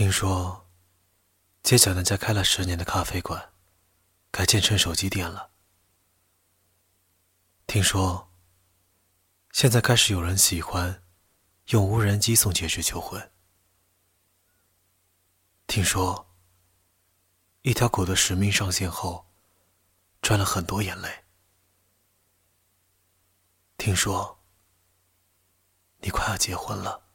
听说，街角那家开了十年的咖啡馆，改建成手机店了。听说，现在开始有人喜欢用无人机送戒指求婚。听说，一条狗的使命上线后，赚了很多眼泪。听说，你快要结婚了。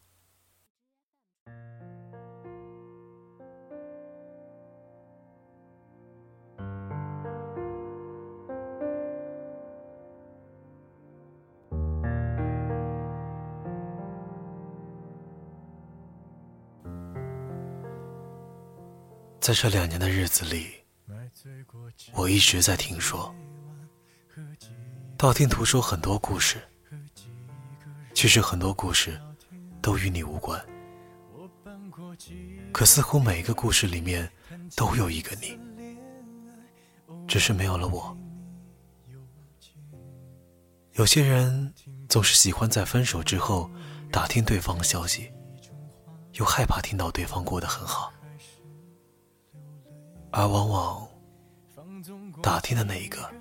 在这两年的日子里，我一直在听说，道听途说很多故事。其实很多故事都与你无关，可似乎每一个故事里面都有一个你，只是没有了我。有些人总是喜欢在分手之后打听对方的消息，又害怕听到对方过得很好。而往往打听的那一个，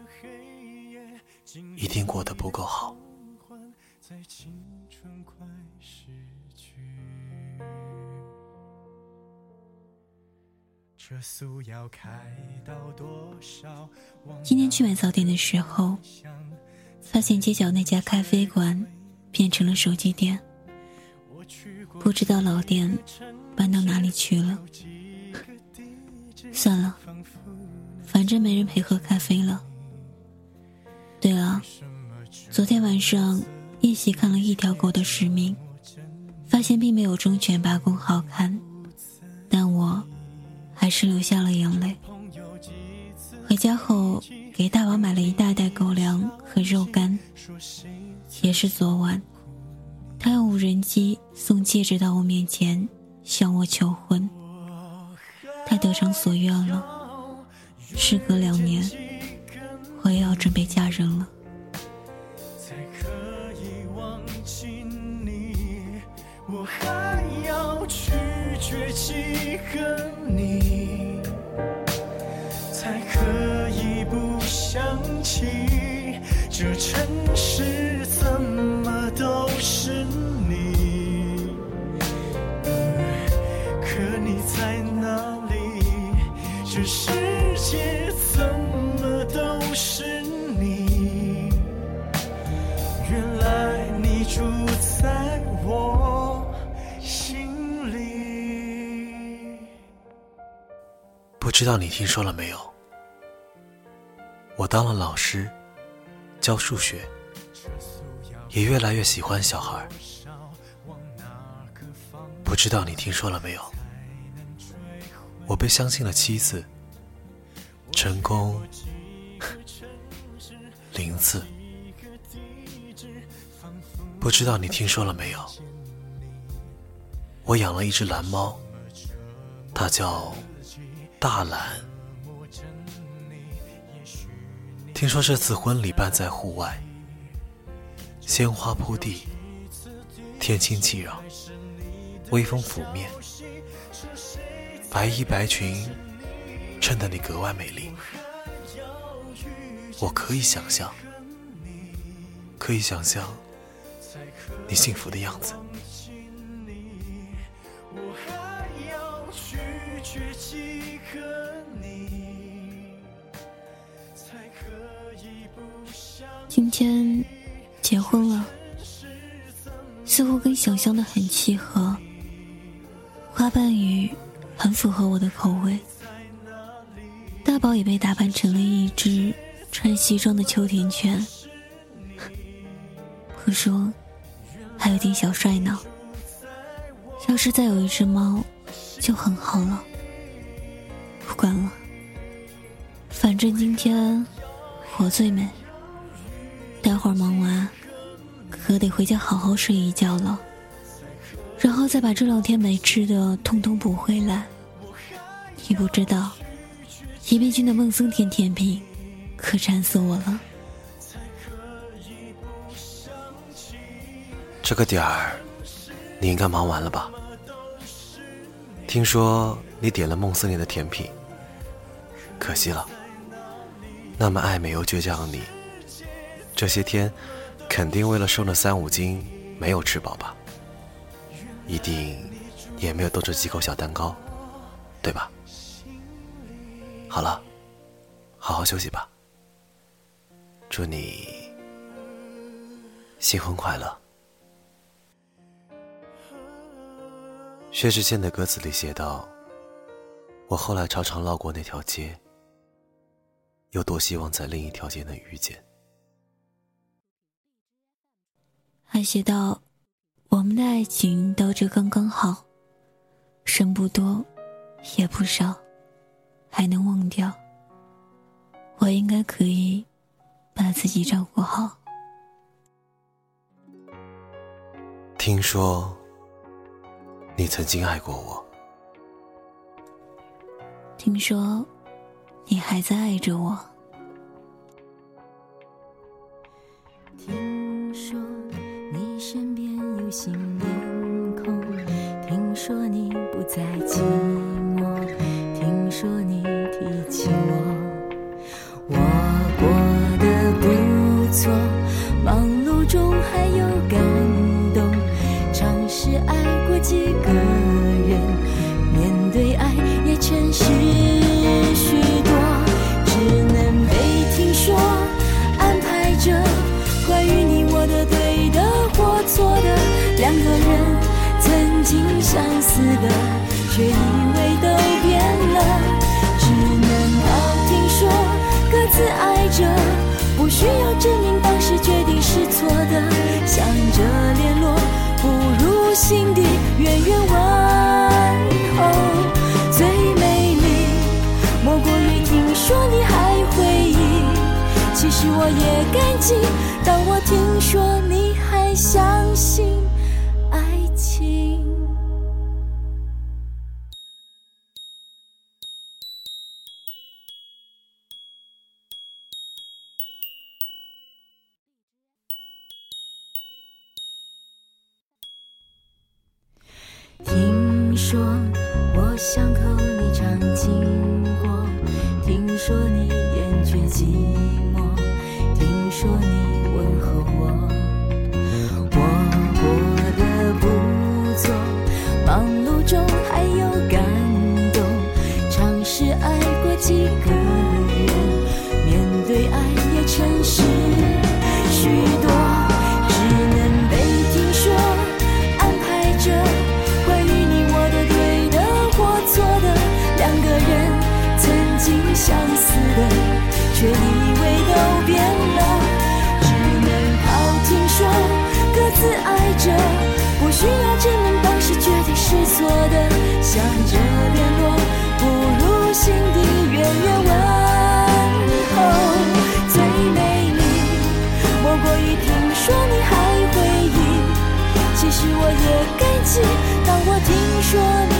一定过得不够好。今天去买早点的时候，发现街角那家咖啡馆变成了手机店，不知道老店搬到哪里去了。算了，反正没人陪喝咖啡了。对了，昨天晚上一起看了一条狗的使命，发现并没有忠犬八公好看，但我还是流下了眼泪。回家后给大宝买了一大袋狗粮和肉干，也是昨晚，他用无人机送戒指到我面前，向我求婚。他得偿所愿了，时隔两年，我也要准备嫁人了。才可以忘记你，我还要拒绝记恨你，才可以不想起这城市怎么都是你，可你在哪？这世界怎么都是你？原来你住在我心里。不知道你听说了没有？我当了老师，教数学，也越来越喜欢小孩。不知道你听说了没有？我被相信了七次，成功 零次。不知道你听说了没有？我养了一只蓝猫，它叫大蓝。听说这次婚礼办在户外，鲜花铺地，天清气朗，微风拂面。白衣白裙，衬得你格外美丽。我可以想象，可以想象你幸福的样子。今天结婚了，似乎跟想象的很契合。花瓣雨。很符合我的口味。大宝也被打扮成了一只穿西装的秋田犬，不说，还有点小帅呢。要是再有一只猫，就很好了。不管了，反正今天我最美。待会儿忙完，可得回家好好睡一觉了。然后再把这两天没吃的通通补回来。你不知道，宜宾君的孟松甜甜品可馋死我了。这个点儿，你应该忙完了吧？听说你点了梦森林的甜品，可惜了。那么爱美又倔强的你，这些天肯定为了瘦那三五斤没有吃饱吧？一定也没有多吃几口小蛋糕，对吧？好了，好好休息吧。祝你新婚快乐。薛之谦的歌词里写道：“我后来常常绕过那条街，又多希望在另一条街能遇见。”还写道：“我们的爱情到这刚刚好，剩不多，也不少，还能忘掉。我应该可以把自己照顾好。”听说。你曾经爱过我，听说你还在爱着我。新面孔，听说你不再寂寞，听说你提起我，我过得不错，忙碌中还有感动，尝试爱过几个。相我也感激，当我听说你还相信爱情。听说我巷口你常经过，听说你厌倦寂寞，说